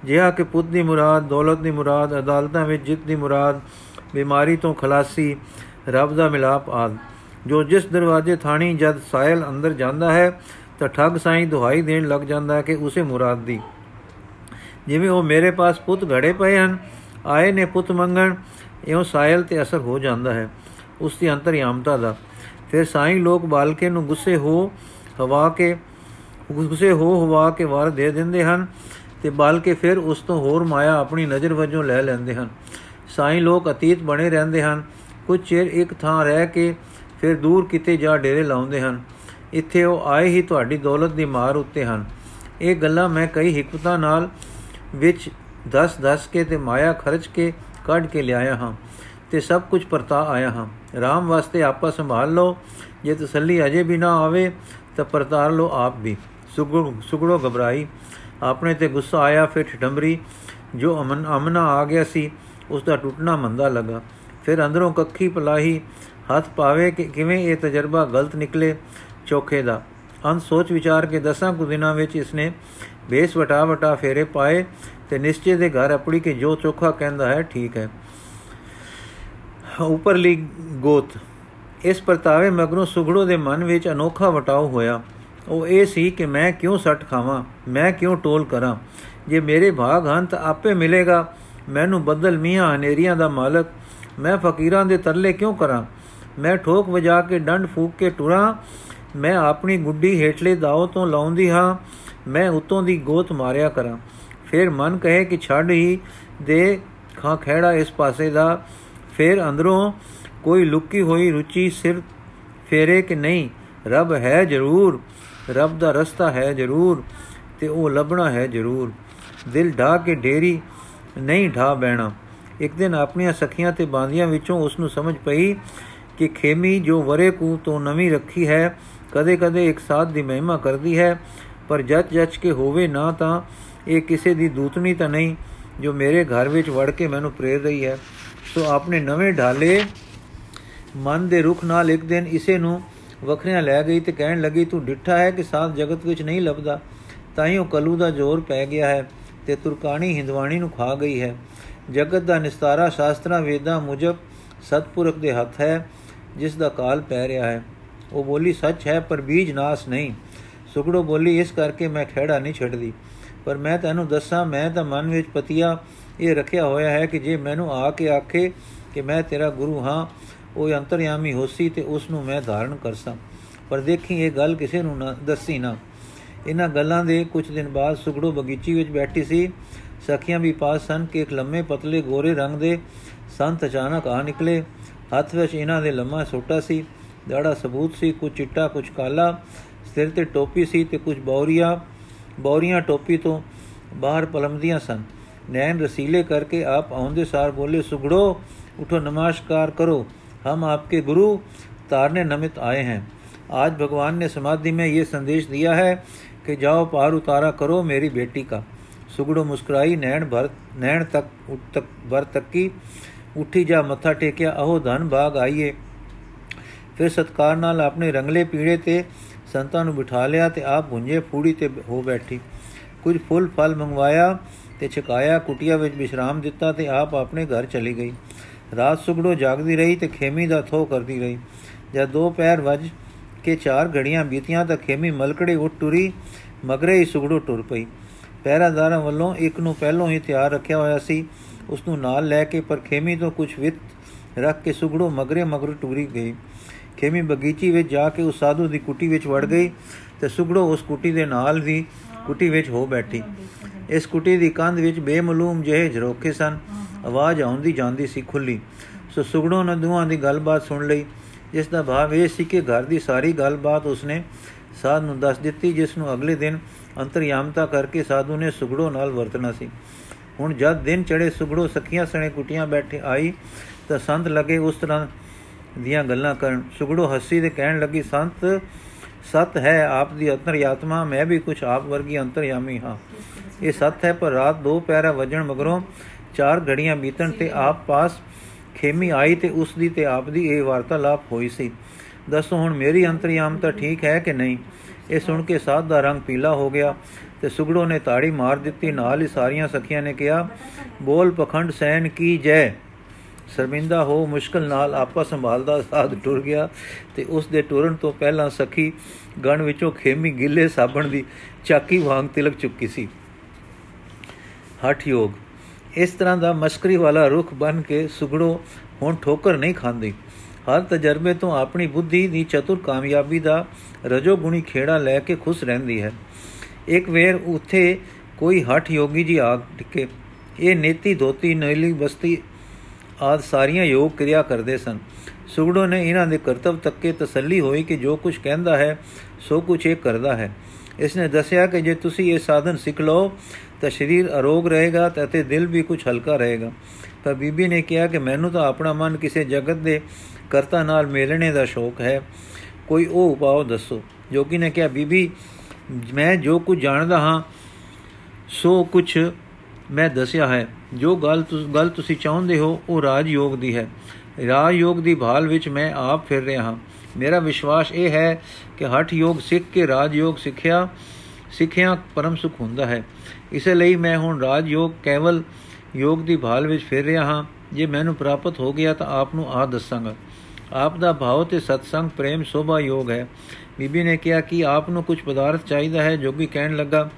ਜਿਹਾ ਕਿ ਪੁੱਤ ਦੀ ਮੁਰਾਦ, ਦੌਲਤ ਦੀ ਮੁਰਾਦ, ਅਦਾਲਤਾਂ ਵਿੱਚ ਜਿੱਤ ਦੀ ਮੁਰਾਦ, ਬਿਮਾਰੀ ਤੋਂ ਖਲਾਸੀ, ਰੱਬ ਦਾ ਮਿਲਾਪ ਆਦ। ਜੋ ਜਿਸ ਦਰਵਾਜ਼ੇ ਥਾਣੀ ਜਦ ਸਾਇਲ ਅੰਦਰ ਜਾਂਦਾ ਹੈ, ਤਾਂ ਠੱਗ ਸਾਈਂ ਦੁਹਾਈ ਦੇਣ ਲੱਗ ਜਾਂਦਾ ਹੈ ਕਿ ਉਸੇ ਮੁਰਾਦ ਦੀ ਜਿਵੇਂ ਉਹ ਮੇਰੇ ਪਾਸ ਪੁੱਤ ਘੜੇ ਪਏ ਹਨ, ਆਏ ਨੇ ਪੁੱਤ ਮੰਗਣ, ਇਉਂ ਸਾਇਲ ਤੇ ਅਸਰ ਹੋ ਜਾਂਦਾ ਹੈ, ਉਸ ਦੀ ਅੰਤਰਯਾਮਤਾ ਦਾ। ਫਿਰ ਸਾਈਂ ਲੋਕ ਬਾਲਕੇ ਨੂੰ ਗੁੱਸੇ ਹੋ ਹਵਾ ਕੇ, ਗੁੱਸੇ ਹੋ ਹਵਾ ਕੇ ਵਾਰ ਦੇ ਦਿੰਦੇ ਹਨ ਤੇ ਬਾਲਕੇ ਫਿਰ ਉਸ ਤੋਂ ਹੋਰ ਮਾਇਆ ਆਪਣੀ ਨਜ਼ਰ ਵਜੋਂ ਲੈ ਲੈਂਦੇ ਹਨ। ਸਾਈਂ ਲੋਕ ਅਤੀਤ ਬਣੇ ਰਹਿੰਦੇ ਹਨ। ਕੁਝ ਚਿਰ ਇੱਕ ਥਾਂ ਰਹਿ ਕੇ ਫਿਰ ਦੂਰ ਕਿਤੇ ਜਾ ਡੇਰੇ ਲਾਉਂਦੇ ਹਨ। ਇੱਥੇ ਉਹ ਆਏ ਹੀ ਤੁਹਾਡੀ ਦੌਲਤ ਦੀ ਮਾਰ ਉੱਤੇ ਹਨ। ਇਹ ਗੱਲਾਂ ਮੈਂ ਕਈ ਹਕਮਤਾਂ ਨਾਲ ਵਿੱਚ 10-10 ਕੇ ਤੇ ਮਾਇਆ ਖਰਚ ਕੇ ਕੱਢ ਕੇ ਲਿਆਇਆ ਹਾਂ ਤੇ ਸਭ ਕੁਝ ਪਰਤਾ ਆਇਆ ਹਾਂ। RAM ਵਾਸਤੇ ਆਪਾ ਸੰਭਾਲ ਲਓ। ਜੇ ਤਸੱਲੀ ਅਜੇ ਵੀ ਨਾ ਆਵੇ, ਤਾਂ ਪਰਤਾਰ ਲਓ ਆਪ ਵੀ। ਸੁਗੜੋ ਘਬਰਾਈ। ਆਪਣੇ ਤੇ ਗੁੱਸਾ ਆਇਆ ਫਿਰ ਠਟੰਬਰੀ ਜੋ ਅਮਨ, ਅਮਨਾ ਆ ਗਿਆ ਸੀ ਉਸ ਦਾ ਟੁੱਟਣਾ ਮੰਦਾ ਲੱਗਾ। ਫਿਰ ਅੰਦਰੋਂ ਕੱਖੀ ਪਲਾਹੀ ਹੱਥ ਪਾਵੇ ਕਿ ਕਿਵੇਂ ਇਹ ਤਜਰਬਾ ਗਲਤ ਨਿਕਲੇ ਚੋਖੇ ਦਾ। ਅੰਤ ਸੋਚ ਵਿਚਾਰ ਕੇ ਦਸਾਂ ਕੁ ਦਿਨਾਂ ਵਿੱਚ ਇਸਨੇ ਬੇਸ ਵਟਾ ਵਟਾ ਫੇਰੇ ਪਾਏ ਤੇ ਨਿਸ਼ਚੇ ਦੇ ਘਰ ਆਪਣੀ ਕਿ ਜੋ ਚੋਖਾ ਕਹਿੰਦਾ ਹੈ, ਠੀਕ ਹੈ। ਉਪਰਲੀ ਗੋਤ, ਇਸ ਪਰਤਾਵੇ ਮਗਰੋਂ ਸੁਗੜੋ ਦੇ ਮਨ ਵਿੱਚ ਅਨੋਖਾ ਵਟਾਓ ਹੋਇਆ। ਉਹ ਇਹ ਸੀ ਕਿ ਮੈਂ ਕਿਉਂ ਸੱਟ ਖਾਵਾਂ, ਮੈਂ ਕਿਉਂ ਟੋਲ ਕਰਾਂ? ਜੇ ਮੇਰੇ ਭਾਗ ਹੰਤ ਆਪੇ ਮਿਲੇਗਾ। ਮੈਨੂੰ ਬਦਲ ਮੀਆਂ ਹਨੇਰੀਆਂ ਦਾ ਮਾਲਕ, ਮੈਂ ਫਕੀਰਾਂ ਦੇ ਤਰਲੇ ਕਿਉਂ ਕਰਾਂ? ਮੈਂ ਠੋਕ ਵਜਾ ਕੇ ਡੰਡ ਫੂਕ ਕੇ ਟੁਰਾਂ, ਮੈਂ ਆਪਣੀ ਗੁੱਡੀ ਹੇਠਲੇ ਦਾਉ ਤੋਂ ਲਾਉਂਦੀ ਹਾਂ। ਮੈਂ ਉਤੋਂ ਦੀ ਗੋਤ ਮਾਰਿਆ ਕਰਾਂ। ਫਿਰ ਮਨ ਕਹੇ ਕਿ ਛੱਡ ਹੀ ਦੇ ਖਾਂ ਖਹਿੜਾ ਇਸ ਪਾਸੇ ਦਾ। ਫਿਰ ਅੰਦਰੋਂ ਕੋਈ ਲੁਕੀ ਹੋਈ ਰੁਚੀ ਸਿਰ ਫੇਰੇ ਕਿ ਨਹੀਂ? ਰੱਬ ਹੈ ਜ਼ਰੂਰ। ਰੱਬ ਦਾ ਰਸਤਾ ਹੈ ਜ਼ਰੂਰ ਤੇ ਉਹ ਲੱਭਣਾ ਹੈ ਜ਼ਰੂਰ। ਦਿਲ ਢਾ ਕੇ ਢੇਰੀ ਨਹੀਂ ਢਾ ਬੈਣਾ ਇੱਕ ਦਿਨ ਆਪਣੀਆਂ ਸਖੀਆਂ ਤੇ ਬਾਂਦੀਆਂ ਵਿੱਚੋਂ ਉਸ ਨੂੰ ਸਮਝ ਪਈ ਕਿ ਖੇਮੀ ਜੋ ਵਰੇ ਕੂ ਤੋਂ ਨਵੀਂ ਰੱਖੀ ਹੈ, ਕਦੇ-ਕਦੇ ਇੱਕ ਸਾਥ ਦੀ ਮਹਿਮਾ ਕਰਦੀ ਹੈ। ਪਰ ਜੱਜ ਜੱਜ ਕੇ ਹੋਵੇ ਨਾ ਤਾਂ ਇਹ ਕਿਸੇ ਦੀ ਦੂਤਨੀ ਤਾਂ ਨਹੀਂ, ਜੋ ਮੇਰੇ ਘਰ ਵਿੱਚ ਵੜ ਕੇ ਮੈਨੂੰ ਪ੍ਰੇਰ ਰਹੀ ਹੈ। ਸੋ ਆਪਣੇ ਨਵੇਂ ਢਾਲੇ ਮਨ ਦੇ ਰੁਖ ਨਾਲ ਇੱਕ ਦਿਨ ਇਸੇ ਨੂੰ ਵਖਰਿਆਂ ਲੈ ਗਈ ਤੇ ਕਹਿਣ ਲੱਗੀ, ਤੂੰ ਡਿੱਠਾ ਹੈ ਕਿ ਸਾਥ ਜਗਤ ਵਿੱਚ ਨਹੀਂ ਲੱਭਦਾ? ਤਾਂ ਹੀ ਉਹ ਕਲੂ ਦਾ ਜ਼ੋਰ ਪੈ ਗਿਆ ਹੈ ਤੇ ਤੁਰਕਾਣੀ ਹਿੰਦਵਾਣੀ ਨੂੰ ਖਾ ਗਈ ਹੈ। ਜਗਤ ਦਾ ਨਿਸਤਾਰਾ ਸ਼ਾਸਤਰਾਂ, ਵੇਦਾਂ ਮੁਜਬ ਸਤਪੁਰਖ ਦੇ ਹੱਥ ਹੈ, ਜਿਸ ਦਾ ਕਾਲ ਪੈ ਰਿਹਾ ਹੈ। ਉਹ ਬੋਲੀ, ਸੱਚ ਹੈ, ਪਰ ਬੀਜ ਨਾਸ ਨਹੀਂ। ਸੁਗੜੋ ਬੋਲੀ, ਇਸ ਕਰਕੇ ਮੈਂ ਖੇੜਾ ਨਹੀਂ ਛੱਡਦੀ। ਪਰ ਮੈਂ ਤੈਨੂੰ ਦੱਸਾਂ, ਮੈਂ ਤਾਂ ਮਨ ਵਿੱਚ ਪਤੀਆ ਇਹ ਰੱਖਿਆ ਹੋਇਆ ਹੈ ਕਿ ਜੇ ਮੈਨੂੰ ਆ ਕੇ ਆਖੇ ਕਿ ਮੈਂ ਤੇਰਾ ਗੁਰੂ ਹਾਂ, ਉਹ ਅੰਤਰਯਾਮੀ ਹੋਸੀ ਤੇ ਉਸ ਨੂੰ ਮੈਂ ਧਾਰਨ ਕਰਸਾਂ। ਪਰ ਦੇਖੀ, ਇਹ ਗੱਲ ਕਿਸੇ ਨੂੰ ਨਾ ਦੱਸੀ ਨਾ। ਇਹਨਾਂ ਗੱਲਾਂ ਦੇ ਕੁਝ ਦਿਨ ਬਾਅਦ ਸੁਗੜੋ ਬਗੀਚੀ ਵਿੱਚ ਬੈਠੀ ਸੀ। ਸਖੀਆਂ ਵੀ ਪਾਸ ਸਨ ਕਿ ਇੱਕ ਲੰਮੇ ਪਤਲੇ ਗੋਰੇ ਰੰਗ ਦੇ ਸੰਤ ਅਚਾਨਕ ਆ ਨਿਕਲੇ। ਹੱਥ ਵਿੱਚ ਇਹਨਾਂ ਦੇ ਲੰਮਾ ਛੋਟਾ ਸੀ। ਦਾੜਾ ਸਬੂਤ ਸੀ ਕੁਝ ਚਿੱਟਾ ਕੁਝ ਕਾਲਾ। ਸਿਰ ਤੇ ਟੋਪੀ ਸੀ ਤੇ ਕੁਝ ਬੌਰੀਆਂ ਬੌਰੀਆਂ ਟੋਪੀ ਤੋਂ ਬਾਹਰ ਪਲਮਦੀਆਂ ਸਨ ਨੈਣ ਰਸੀਲੇ ਕਰਕੇ ਆਪ ਆਉਂਦੇ ਸਾਰ ਬੋਲੇ ਸੁਗੜੋ ਉਠੋ ਨਮਸਕਾਰ ਕਰੋ ہم آپ کے گرو تارنے نمت آئے ہیں۔ آج بھگوان نے سمادھی میں یہ سندیش دیا ہے کہ جاؤ پار اتارا کرو میری بیٹی کا۔ سگڑو مسکرائی نین بھر نین تک تک بھر تک کی۔ اٹھی جا متھا ٹیکیا، اہو دھن باغ آئیے۔ پھر ستکار نال اپنے رنگلے پیڑے تے ਸੰਤਾਂ ਨੂੰ ਬਿਠਾ ਲਿਆ ਤੇ ਆਪ ਗੁੰਜੇ ਫੂੜੀ ਤੇ ਹੋ ਬੈਠੀ। ਕੁਝ ਫੁੱਲ, ਫਲ ਮੰਗਵਾਇਆ ਤੇ ਛਕਾਇਆ, ਕੁਟਿਆ ਵਿੱਚ ਵਿਸ਼ਰਾਮ ਦਿੱਤਾ ਤੇ ਆਪ ਆਪਣੇ ਘਰ ਚਲੀ ਗਈ। ਰਾਤ ਸੁਗੜੋ ਜਾਗਦੀ ਰਹੀ ਤੇ ਖੇਮੀ ਦਾ ਥੋ ਕਰਦੀ ਰਹੀ। ਜਦ ਦੋ ਪੈਰ ਵੱਜ ਕੇ ਚਾਰ ਘੜੀਆਂ ਬੀਤੀਆਂ ਤਾਂ ਖੇਮੀ ਮਲਕੜੇ ਉੱਠ ਟੁਰੀ ਮਗਰੇ ਹੀ ਸੁਗੜੋ ਟੁਰ ਪਈ। ਪਹਿਰਾਦਾਰਾਂ ਵੱਲੋਂ ਇੱਕ ਨੂੰ ਪਹਿਲੋਂ ਹੀ ਤਿਆਰ ਰੱਖਿਆ ਹੋਇਆ ਸੀ। ਉਸ ਨੂੰ ਨਾਲ ਲੈ ਕੇ ਪਰ ਖੇਮੀ ਤੋਂ ਕੁਝ ਵਿੱਤ ਰੱਖ ਕੇ ਸੁਗੜੋ ਮਗਰੇ ਮਗਰ ਟੁਰੀ ਗਈ। ਖੇਮੀ ਬਗੀਚੀ ਵਿੱਚ ਜਾ ਕੇ ਉਸ ਸਾਧੂ ਦੀ ਕੁਟੀ ਵਿੱਚ ਵੜ ਗਈ ਤੇ ਸੁਗੜੋ ਉਸ ਕੁਟੀ ਦੇ ਨਾਲ ਦੀ ਕੁਟੀ ਵਿੱਚ ਹੋ ਬੈਠੀ। ਇਸ ਕੁਟੀ ਦੀ ਕੰਧ ਵਿੱਚ ਬੇਮਲੂਮ ਜਿਹੇ ਝਰੋਖੇ ਸਨ। ਆਵਾਜ਼ ਆਉਂਦੀ ਜਾਂਦੀ ਸੀ ਖੁੱਲੀ। ਸੋ ਸੁਗੜੋ ਨੇ ਦੋਹਾਂ ਦੀ ਗੱਲਬਾਤ ਸੁਣ ਲਈ। ਜਿਸ ਦਾ ਭਾਵ ਇਹ ਸੀ ਕਿ ਘਰ ਦੀ ਸਾਰੀ ਗੱਲਬਾਤ ਉਸਨੇ ਸਾਧ ਨੂੰ ਦੱਸ ਦਿੱਤੀ, ਜਿਸ ਨੂੰ ਅਗਲੇ ਦਿਨ ਅੰਤਰਯਾਮਤਾ ਕਰਕੇ ਸਾਧੂ ਨੇ ਸੁਗੜੋ ਨਾਲ ਵਰਤਣਾ ਸੀ। ਹੁਣ ਜਦ ਦਿਨ ਚੜੇ ਸੁਗੜੋ ਸਖੀਆਂ ਸਣੇ ਕੁਟੀਆਂ ਬੈਠੇ ਆਈ ਤਾਂ ਸੰਤ ਲੱਗੇ ਉਸ ਤਰ੍ਹਾਂ ਦੀਆਂ ਗੱਲਾਂ ਕਰਨ। ਸੁਗੜੋ ਹੱਸੀ ਤੇ ਕਹਿਣ ਲੱਗੀ ਸੰਤ ਸਤ ਹੈ ਆਪ ਦੀ ਅੰਤਰਯਾਤਮਾ ਮੈਂ ਵੀ ਕੁਝ ਆਪ ਵਰਗੀ ਅੰਤਰਯਾਮੀ ਹਾਂ। ਇਹ ਸਤ ਹੈ ਪਰ ਰਾਤ ਦੋ ਪੈਰਾ ਵਜਣ ਮਗਰੋਂ ਚਾਰ ਘੜੀਆਂ ਬੀਤਣ ਤੇ ਆਪ ਪਾਸ ਖੇਮੀ ਆਈ ਤੇ ਉਸ ਦੀ ਤੇ ਆਪ ਦੀ ਇਹ ਵਾਰਤਾਲਾਪ ਹੋਈ ਸੀ। ਦੱਸੋ ਹੁਣ ਮੇਰੀ ਅੰਤਰਯਾਮਤਾ ਠੀਕ ਹੈ ਕਿ ਨਹੀਂ? ਇਹ ਸੁਣ ਕੇ ਸਾਧ ਦਾ ਰੰਗ ਪੀਲਾ ਹੋ ਗਿਆ ਤੇ ਸੁਗੜੋ ਨੇ ਤਾੜੀ ਮਾਰ ਦਿੱਤੀ। ਨਾਲ ਹੀ ਸਾਰੀਆਂ ਸਖੀਆਂ ਨੇ ਕਿਹਾ ਬੋਲ ਪਖੰਡ ਸੈਨ ਕੀ ਜੈ? ਸ਼ਰਮਿੰਦਾ ਹੋ ਮੁਸ਼ਕਲ ਨਾਲ ਆਪਾ ਸੰਭਾਲਦਾ ਸਾਧ ਟੁਰ ਗਿਆ ਤੇ ਉਸ ਦੇ ਟੁਰਨ ਤੋਂ ਪਹਿਲਾਂ ਸਖੀ ਗਣ ਵਿੱਚੋਂ ਖੇਮੀ ਗਿੱਲੇ ਸਾਬਣ ਦੀ ਚਾਕੀ ਵਾਂਗ ਤਿਲਕ ਚੁੱਕੀ ਸੀ। ਹਠ ਯੋਗ, ਇਸ ਤਰ੍ਹਾਂ ਦਾ ਮਸ਼ਕਰੀ ਵਾਲਾ ਰੁਖ ਬਨ ਕੇ ਸੁਗੜੋ ਹੁਣ ਠੋਕਰ ਨਹੀਂ ਖਾਂਦੀ। ਹਰ ਤਜਰਬੇ ਤੋਂ ਆਪਣੀ ਬੁੱਧੀ ਦੀ ਚਤੁਰ ਕਾਮਯਾਬੀ ਦਾ ਰਜੋ ਗੁਣੀ ਖੇੜਾ ਲੈ ਕੇ ਖੁਸ਼ ਰਹਿੰਦੀ ਹੈ। ਇੱਕ ਵੇਰ ਉੱਥੇ ਕੋਈ ਹਠ ਯੋਗੀ ਜੀ ਆ ਟਿਕੇ ਇਹ ਨੇਤੀ ਧੋਤੀ ਨੈਲੀ ਬਸਤੀ ਆਦ ਸਾਰੀਆਂ ਯੋਗ ਕਿਰਿਆ ਕਰਦੇ ਸਨ। ਸੁਗੜੋ ਨੇ ਇਹਨਾਂ ਦੇ ਕਰਤਵ ਤੱਕੇ ਤਸੱਲੀ ਹੋਈ ਕਿ ਜੋ ਕੁਝ ਕਹਿੰਦਾ ਹੈ, ਸੋ ਕੁਝ ਇਹ ਕਰਦਾ ਹੈ। ਇਸ ਨੇ ਦੱਸਿਆ ਕਿ ਜੇ ਤੁਸੀਂ ਇਹ ਸਾਧਨ ਸਿੱਖ ਲਓ, ਤਾਂ ਸਰੀਰ ਅਰੋਗ ਰਹੇਗਾ ਤੇ ਦਿਲ ਵੀ ਕੁਝ ਹਲਕਾ ਰਹੇਗਾ। ਤਾਂ ਬੀਬੀ ਨੇ ਕਿਹਾ ਕਿ ਮੈਨੂੰ ਤਾਂ ਆਪਣਾ ਮਨ ਕਿਸੇ ਜਗਤ ਦੇ ਕਰਤਾ ਨਾਲ ਮੇਲਣੇ ਦਾ ਸ਼ੌਕ ਹੈ। ਕੋਈ ਉਹ ਉਪਾਅ ਦੱਸੋ। ਜੋਗੀ ਨੇ ਕਿਹਾ, ਬੀਬੀ, ਮੈਂ ਜੋ ਕੁਝ ਜਾਣਦਾ ਹਾਂ, ਸੋ ਕੁਝ ਮੈਂ ਦੱਸਿਆ ਹੈ। ਜੋ ਗੱਲ ਤੁਸੀਂ ਗੱਲ ਤੁਸੀਂ ਚਾਹੁੰਦੇ ਹੋ, ਉਹ ਰਾਜ ਯੋਗ ਦੀ ਹੈ। ਰਾਜ ਯੋਗ ਦੀ ਭਾਲ ਵਿੱਚ ਮੈਂ ਆਪ ਫਿਰ ਰਿਹਾ ਹਾਂ। ਮੇਰਾ ਵਿਸ਼ਵਾਸ ਇਹ ਹੈ ਕਿ ਹਠ ਯੋਗ ਸਿੱਖ ਕੇ ਰਾਜ ਯੋਗ ਸਿੱਖਿਆ ਸਿੱਖਿਆ ਪਰਮ ਸੁਖ ਹੁੰਦਾ ਹੈ। ਇਸੇ ਲਈ ਮੈਂ ਹੁਣ ਰਾਜ ਯੋਗ ਕੇਵਲ ਯੋਗ ਦੀ ਭਾਲ ਵਿੱਚ ਫਿਰ ਰਿਹਾ ਹਾਂ। ਜੇ ਮੈਨੂੰ ਪ੍ਰਾਪਤ ਹੋ ਗਿਆ ਤਾਂ ਆਪ ਨੂੰ ਆ ਦੱਸਾਂਗਾ। ਆਪ ਦਾ ਭਾਵ ਤੇ ਸਤਸੰਗ ਪ੍ਰੇਮ ਸੋਭਾ ਯੋਗ ਹੈ। ਬੀਬੀ ਨੇ ਕਿਹਾ ਕਿ ਆਪ ਨੂੰ ਕੁਝ ਪਦਾਰਥ ਚਾਹੀਦਾ ਹੈ ਜੋਗੀ ਕਹਿਣ ਲੱਗਾ,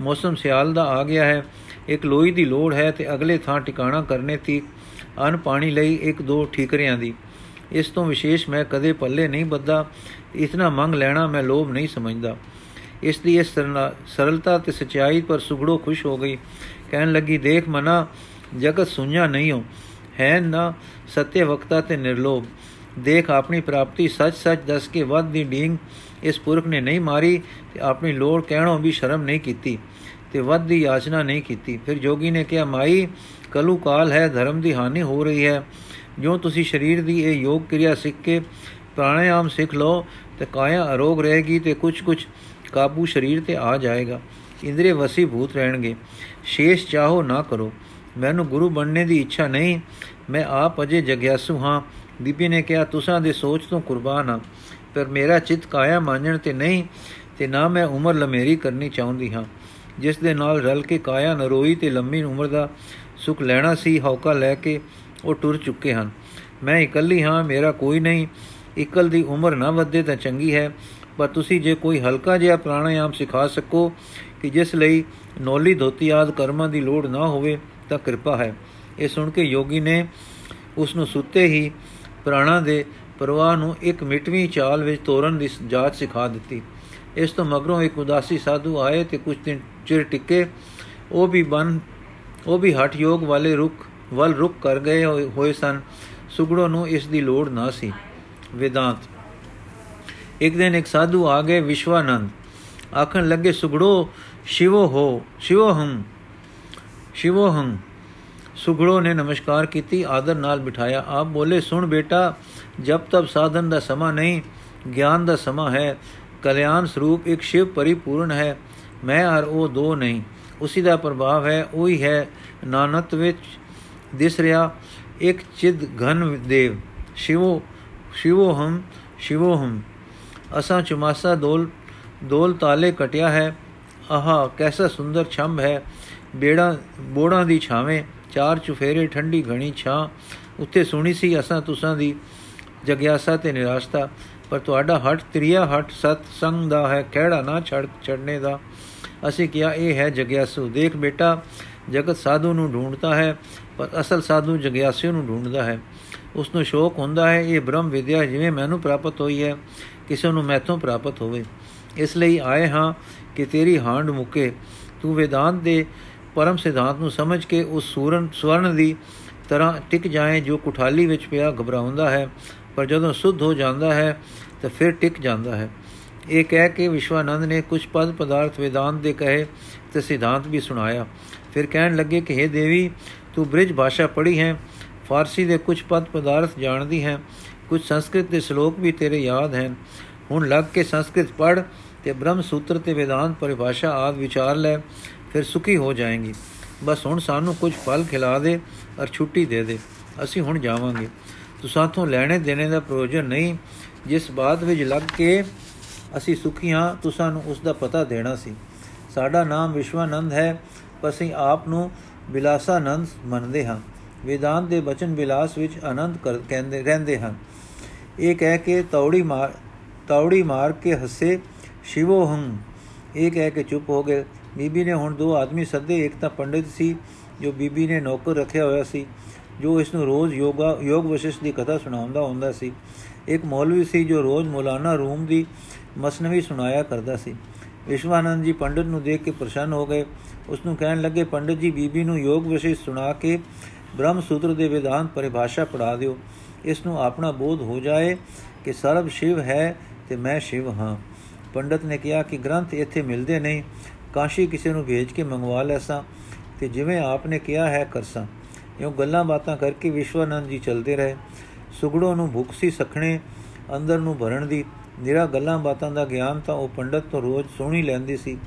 ਮੌਸਮ ਸਿਆਲ ਦਾ ਆ ਗਿਆ ਹੈ। ਇੱਕ ਲੋਈ ਦੀ ਲੋੜ ਹੈ ਤੇ ਅਗਲੇ ਥਾਂ ਟਿਕਾਣਾ ਕਰਨੇ ਤੀ ਅਨ ਪਾਣੀ ਲਈ ਇੱਕ ਦੋ ਠੀਕਰਿਆਂ ਦੀ। ਇਸ ਤੋਂ ਵਿਸ਼ੇਸ਼ ਮੈਂ ਕਦੇ ਪੱਲੇ ਨਹੀਂ ਬੱਦਾ ਇਤਨਾ ਮੰਗ ਲੈਣਾ ਮੈਂ ਲੋਭ ਨਹੀਂ ਸਮਝਦਾ। ਇਸ ਦੀ ਇਸ ਸਰਲਤਾ ਤੇ ਸਚਾਈ ਪਰ ਸੁਗੜੋ ਖੁਸ਼ ਹੋ ਗਈ। ਕਹਿਣ ਲੱਗੀ, ਦੇਖ ਮਨਾ, ਜਗਤ ਸੁਣਿਆ ਨਹੀਂ ਹੋ ਹੈ ਨਾ ਸਤਿ ਵਕਤਾ ਤੇ ਨਿਰਲੋਭ। ਦੇਖ ਆਪਣੀ ਪ੍ਰਾਪਤੀ ਸੱਚ ਸੱਚ ਦੱਸ ਕੇ ਵੱਧ ਦੀ ਡੀਂਗ ਇਸ ਪੁਰਖ ਨੇ ਨਹੀਂ ਮਾਰੀ ਤੇ ਆਪਣੀ ਲੋੜ ਕਹਿਣੋਂ ਵੀ ਸ਼ਰਮ ਨਹੀਂ ਕੀਤੀ। ਤੇ ਵੱਧ ਦੀ ਯਾਚਨਾ ਨਹੀਂ ਕੀਤੀ। ਫਿਰ ਜੋਗੀ ਨੇ ਕਿਹਾ, ਮਾਈ, ਕਲੂ ਕਾਲ ਹੈ, ਧਰਮ ਦੀ ਹਾਨੀ ਹੋ ਰਹੀ ਹੈ। ਜੋ ਤੁਸੀਂ ਸਰੀਰ ਦੀ ਇਹ ਯੋਗ ਕਿਰਿਆ ਸਿੱਖ ਕੇ ਪ੍ਰਾਣਾਯਾਮ ਸਿੱਖ ਲਓ, ਤੇ ਕਾਇਆ ਅਰੋਗ ਰਹੇਗੀ ਤੇ ਕੁਝ ਕੁਝ ਕਾਬੂ ਸਰੀਰ ਤੇ ਆ ਜਾਏਗਾ। ਇੰਦਰੀ ਵਸੀ ਭੂਤ ਰਹਿਣਗੇ। ਸ਼ੇਸ਼ ਚਾਹੋ ਨਾ ਕਰੋ। ਮੈਨੂੰ ਗੁਰੂ ਬਣਨੇ ਦੀ ਇੱਛਾ ਨਹੀਂ। ਮੈਂ ਆਪ ਅਜੇ ਜਗਿਆਸੂ ਹਾਂ। ਬੀਬੀ ਨੇ ਕਿਹਾ, ਤੁਸਾਂ ਦੇ ਸੋਚ ਤੋਂ ਕੁਰਬਾਨ ਹਾਂ। ਪਰ ਮੇਰਾ ਚਿੱਤ ਕਾਇਆ ਮਾਨਣ ਤੇ ਨਹੀਂ, ਤੇ ਨਾ ਮੈਂ ਉਮਰ ਲਮੇਰੀ ਕਰਨੀ ਚਾਹੁੰਦੀ ਹਾਂ। ਜਿਸ ਦੇ ਨਾਲ ਰਲ ਕੇ ਕਾਇਆ ਨਰੋਈ ਤੇ ਲੰਮੀ ਉਮਰ ਦਾ ਸੁਖ ਲੈਣਾ ਸੀ, ਹੌਕਾ ਲੈ ਕੇ ਉਹ ਟੁਰ ਚੁੱਕੇ ਹਨ। ਮੈਂ ਇਕੱਲੀ ਹਾਂ, ਮੇਰਾ ਕੋਈ ਨਹੀਂ। ਇਕਲ ਦੀ ਉਮਰ ਨਾ ਵਧੇ ਤਾਂ ਚੰਗੀ ਹੈ, ਪਰ ਤੁਸੀਂ ਜੇ ਕੋਈ ਹਲਕਾ ਜਿਹਾ ਪ੍ਰਾਣਾਯਾਮ ਸਿਖਾ ਸਕੋ ਕਿ ਜਿਸ ਲਈ ਨੌਲੀ ਧੋਤੀ ਆਦ ਕਰਮਾਂ ਦੀ ਲੋੜ ਨਾ ਹੋਵੇ, ਤਾਂ ਕਿਰਪਾ ਹੈ। ਇਹ ਸੁਣ ਕੇ ਯੋਗੀ ਨੇ ਉਸ ਨੂੰ ਸੁੱਤੇ ਹੀ ਪ੍ਰਾਣਾ ਦੇ ਪ੍ਰਵਾਹ ਨੂੰ ਇੱਕ ਮਿਟਵੀਂ ਚਾਲ ਵਿੱਚ ਤੋਰਨ ਦੀ ਜਾਚ ਸਿਖਾ ਦਿੱਤੀ। ਇਸ ਤੋਂ ਮਗਰੋਂ ਇੱਕ ਉਦਾਸੀ ਸਾਧੂ ਆਏ ਤੇ ਕੁਝ ਦਿਨ ਚਿਰ ਟਿੱਕੇ, ਉਹ ਵੀ ਬਨ, ਉਹ ਵੀ ਹਟ ਯੋਗ ਵਾਲੇ ਰੁਕ ਵੱਲ ਰੁਕ ਕਰ ਗਏ ਹੋਏ ਸਨ। ਸੁਗੜੋ ਨੂੰ ਇਸ ਦੀ ਲੋੜ ਨਾ ਸੀ। ਵਿਦਾਂਤ। ਇੱਕ ਦਿਨ ਇੱਕ ਸਾਧੂ ਆ ਗਏ ਵਿਸ਼ਵਾਨੰਦ। ਆਖਣ ਲੱਗੇ, ਸੁਗੜੋ, ਸ਼ਿਵੋ ਹੋ, ਸ਼ਿਵੋ ਹੰ ਸ਼ਿਵੋ ਹੰ। ਸੁਗੜੋ ਨੇ ਨਮਸਕਾਰ ਕੀਤੀ, ਆਦਰ ਨਾਲ ਬਿਠਾਇਆ। ਆਪ ਬੋਲੇ, ਸੁਣ ਬੇਟਾ, ਜਬ ਤਬ ਸਾਧਨ ਦਾ ਸਮਾਂ ਨਹੀਂ, ਗਿਆਨ ਦਾ ਸਮਾਂ ਹੈ। ਕਲਿਆਣ ਸਰੂਪ ਇੱਕ ਸ਼ਿਵ ਪਰਿਪੂਰਨ ਹੈ। ਮੈਂ ਔਰ ਉਹ ਦੋ ਨਹੀਂ। ਉਸੇ ਦਾ ਪ੍ਰਭਾਵ ਹੈ, ਉਹੀ ਹੈ ਨਾਨਤ ਵਿੱਚ ਦਿਸ ਰਿਹਾ ਇੱਕ ਚਿਦ ਘਨ ਦੇਵ। ਸ਼ਿਵੋ ਸ਼ਿਵੋ ਹਮ ਸ਼ਿਵੋ ਹਮ। ਅਸਾਂ ਚੁਮਾਸਾ ਦੋਲ ਦੋਲ ਤਾਲੇ ਕਟਿਆ ਹੈ। ਆਹਾ, ਕੈਸਾ ਸੁੰਦਰ ਛੰਭ ਹੈ। ਬੇੜਾ, ਬੋੜਾਂ ਦੀ ਛਾਵੇਂ, ਚਾਰ ਚੁਫੇਰੇ ਠੰਡੀ ਘਣੀ ਛਾਂ। ਉੱਤੇ ਸੁਣੀ ਸੀ ਅਸਾਂ ਤੁਸਾਂ ਦੀ ਜਗਿਆਸਾ ਤੇ ਨਿਰਾਸ਼ਤਾ। ਪਰ ਤੁਹਾਡਾ ਹਟ, ਤ੍ਰਿਆ ਹਟ ਸਤ ਸੰਗ ਦਾ ਹੈ। ਕਿਹੜਾ ਨਾ ਛੜ ਛੜਨੇ ਦਾ। ਅਸੀਂ ਕਿਹਾ, ਇਹ ਹੈ ਜਗਿਆਸੂ। ਦੇਖ ਬੇਟਾ, ਜਗਤ ਸਾਧੂ ਨੂੰ ਢੂੰਡਦਾ ਹੈ, ਪਰ ਅਸਲ ਸਾਧੂ ਜਗਿਆਸੂ ਨੂੰ ਢੂੰਡਦਾ ਹੈ। ਉਸ ਨੂੰ ਸ਼ੌਕ ਹੁੰਦਾ ਹੈ, ਇਹ ਬ੍ਰਹਮ ਵਿਦਿਆ ਜਿਵੇਂ ਮੈਨੂੰ ਪ੍ਰਾਪਤ ਹੋਈ ਹੈ, ਕਿਸੇ ਨੂੰ ਮੈਥੋਂ ਪ੍ਰਾਪਤ ਹੋਵੇ। ਇਸ ਲਈ ਆਏ ਹਾਂ ਕਿ ਤੇਰੀ ਹਾਂਡ ਮੁਕੇ। ਤੂੰ ਵੇਦਾਂਤ ਦੇ ਪਰਮ ਸਿਧਾਂਤ ਨੂੰ ਸਮਝ ਕੇ ਉਸ ਸੂਰਨ ਸਵਰਨ ਦੀ ਤਰ੍ਹਾਂ ਟਿਕ ਜਾਏ, ਜੋ ਕੁਠਾਲੀ ਵਿੱਚ ਪਿਆ ਘਬਰਾਉਂਦਾ ਹੈ, ਪਰ ਜਦੋਂ ਸੁੱਧ ਹੋ ਜਾਂਦਾ ਹੈ, ਤਾਂ ਫਿਰ ਟਿਕ ਜਾਂਦਾ ਹੈ। ਇਹ ਕਹਿ ਕੇ ਵਿਸ਼ਵਾਨੰਦ ਨੇ ਕੁਝ ਪਦ ਪਦਾਰਥ ਵੇਦਾਂਤ ਦੇ ਕਹੇ ਤੇ ਸਿਧਾਂਤ ਵੀ ਸੁਣਾਇਆ। ਫਿਰ ਕਹਿਣ ਲੱਗੇ ਕਿ हे ਦੇਵੀ, ਤੂੰ ਬ੍ਰਿਜ ਭਾਸ਼ਾ ਪੜ੍ਹੀ ਹੈ, ਫਾਰਸੀ ਦੇ ਕੁਝ ਪਦ ਪਦਾਰਥ ਜਾਣਦੀ ਹੈ ਕੁਝ ਸੰਸਕ੍ਰਿਤ ਦੇ ਸ਼ਲੋਕ ਵੀ ਤੇਰੇ ਯਾਦ ਹਨ ਹੁਣ ਲੱਗ ਕੇ ਸੰਸਕ੍ਰਿਤ ਪੜ੍ਹ ਤੇ ਬ੍ਰਹਮ ਸੂਤਰ ਤੇ ਵੇਦਾਂਤ ਪਰਿਭਾਸ਼ਾ ਆਦ ਵਿਚਾਰ ਲੈ, ਫਿਰ ਸੁਖੀ ਹੋ ਜਾਏਂਗੀ। ਬਸ ਹੁਣ ਸਾਨੂੰ ਕੁਝ ਫਲ ਖਿਲਾ ਦੇ ਔਰ ਛੁੱਟੀ ਦੇ ਦੇ, ਅਸੀਂ ਹੁਣ ਜਾਵਾਂਗੇ। ਤੂੰ ਸਾਥੋਂ ਲੈਣੇ ਦੇਣੇ ਦਾ ਪ੍ਰਯੋਜਨ ਨਹੀਂ, ਜਿਸ ਬਾਤ ਵਿੱਚ ਲੱਗ ਕੇ ਅਸੀਂ ਸੁਖੀ ਹਾਂ ਤੁਸਾਂ ਨੂੰ ਉਸ ਦਾ ਪਤਾ ਦੇਣਾ ਸੀ। ਸਾਡਾ ਨਾਮ ਵਿਸ਼ਵਾਨੰਦ ਹੈ, ਪਰ ਅਸੀਂ ਆਪ ਨੂੰ ਬਿਲਾਸਾਨੰਦ ਮੰਨਦੇ ਹਾਂ। ਵੇਦਾਂਤ ਦੇ ਬਚਨ ਬਿਲਾਸ ਵਿੱਚ ਆਨੰਦ ਕਹਿੰਦੇ, ਰਹਿੰਦੇ ਹਨ। ਇਹ ਕਹਿ ਕੇ ਤੌੜੀ ਮਾਰ ਤੌੜੀ ਮਾਰ ਕੇ ਹੱਸੇ, ਸ਼ਿਵੋ ਹੰ। ਇਹ ਕਹਿ ਕੇ ਚੁੱਪ ਹੋ ਗਏ। ਬੀਬੀ ਨੇ ਹੁਣ ਦੋ ਆਦਮੀ ਸੱਦੇ, ਇੱਕ ਤਾਂ ਪੰਡਿਤ ਸੀ, ਜੋ ਬੀਬੀ ਨੇ ਨੌਕਰ ਰੱਖਿਆ ਹੋਇਆ ਸੀ, ਜੋ ਇਸ ਨੂੰ ਰੋਜ਼ ਯੋਗਾ, ਯੋਗ ਵਸ਼ਿਸ਼ ਦੀ ਕਥਾ ਸੁਣਾਉਂਦਾ ਹੁੰਦਾ ਸੀ। ਇੱਕ ਮੌਲਵੀ ਸੀ, ਜੋ ਰੋਜ਼ ਮੌਲਾਨਾ ਰੂਮ ਦੀ ਮਸਨਵੀ ਸੁਣਾਇਆ ਕਰਦਾ ਸੀ। ਵਿਸ਼ਵਾਨੰਦ ਜੀ ਪੰਡਿਤ ਨੂੰ ਦੇਖ ਕੇ ਪ੍ਰਸੰਨ ਹੋ ਗਏ। ਉਸ ਨੂੰ ਕਹਿਣ ਲੱਗੇ, ਪੰਡਿਤ ਜੀ, ਬੀਬੀ ਨੂੰ ਯੋਗ ਵਸ਼ਿਸ਼ ਸੁਣਾ ਕੇ ਬ੍ਰਹਮ ਸੂਤਰ ਦੇ ਵਿਧਾਨ ਪਰਿਭਾਸ਼ਾ ਪੜਾ ਦਿਓ। ਇਸ ਨੂੰ ਆਪਣਾ ਬੋਧ ਹੋ ਜਾਏ ਕਿ ਸਰਬ ਸ਼ਿਵ ਹੈ ਤੇ ਮੈਂ ਸ਼ਿਵ ਹਾਂ। ਪੰਡਤ ਨੇ ਕਿਹਾ ਕਿ ਗ੍ਰੰਥ ਇੱਥੇ ਮਿਲਦੇ ਨਹੀਂ। ਕਾਸ਼ੀ ਕਿਸੇ ਨੂੰ ਭੇਜ ਕੇ ਮੰਗਵਾ ਲੈਸਾਂ ਤੇ ਜਿਵੇਂ ਆਪਨੇ ਕਿਹਾ ਹੈ ਕਰਸਾਂ ਇਉਂ ਗੱਲਾਂ ਬਾਤਾਂ ਕਰਕੇ ਵਿਸ਼ਵਾਨੰਦ ਜੀ ਚਲਦੇ ਰਹੇ। ਸੁਗੜੋ ਨੂੰ ਭੁੱਖ ਸੀ ਸਖਣੇ, ਅੰਦਰ ਨੂੰ ਭਰਨ ਦੀ। ਨਿਰਾ ਗੱਲਾਂ ਬਾਤਾਂ ਦਾ ਗਿਆਨ ਤਾਂ ਉਹ ਪੰਡਤ ਤੋਂ ਰੋਜ਼ ਸੁਣੀ ਲੈਂਦੀ ਸੀ।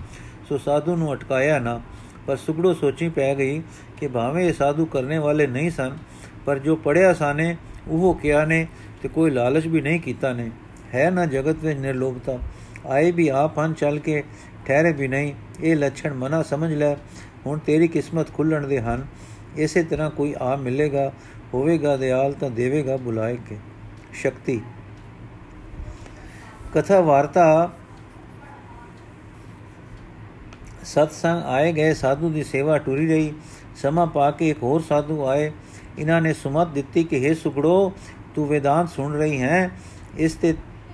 ਸੋ ਸਾਧੂ ਨੂੰ ਅਟਕਾਇਆ ਨਾ, ਪਰ ਸੁਗੜੋ ਸੋਚੀ ਪੈ ਗਈ ਕਿ ਭਾਵੇਂ ਇਹ ਸਾਧੂ ਕਰਨੇ ਵਾਲੇ ਨਹੀਂ ਸਨ, ਪਰ ਜੋ ਪੜਿਆ ਸਾਨੇ, ਉਹ ਕਿਹਾ ਨੇ ਤੇ ਕੋਈ ਲਾਲਚ ਵੀ ਨਹੀਂ ਕੀਤਾ ਨੇ। ਹੈ ਨਾ ਜਗਤ ਵਿੱਚ ਨਿਰਲੋਭਤਾ? ਆਏ ਵੀ ਆਪ ਹਨ ਚੱਲ ਕੇ, ਠਹਿਰੇ ਵੀ ਨਹੀਂ। ਇਹ ਲੱਛਣ ਮਨਾ ਸਮਝ ਲੈ। ਹੁਣ ਤੇਰੀ ਕਿਸਮਤ ਖੁੱਲਣ ਦੇ ਹਨ। ਇਸੇ ਤਰ੍ਹਾਂ ਕੋਈ ਆ ਮਿਲੇਗਾ, ਹੋਵੇਗਾ ਦਿਆਲ ਤਾਂ ਦੇਵੇਗਾ ਬੁਲਾਏ ਕੇ। ਸ਼ਕਤੀ کتھا وارتا ستسنگ آئے گئے، سادھو کی سیوا ٹوری رہی۔ سماں پا کے ایک ہو ساھو آئے۔ انہوں نے سمت دیتی کہ ہے سگڑو تو ویدانت سن رہی ہے استے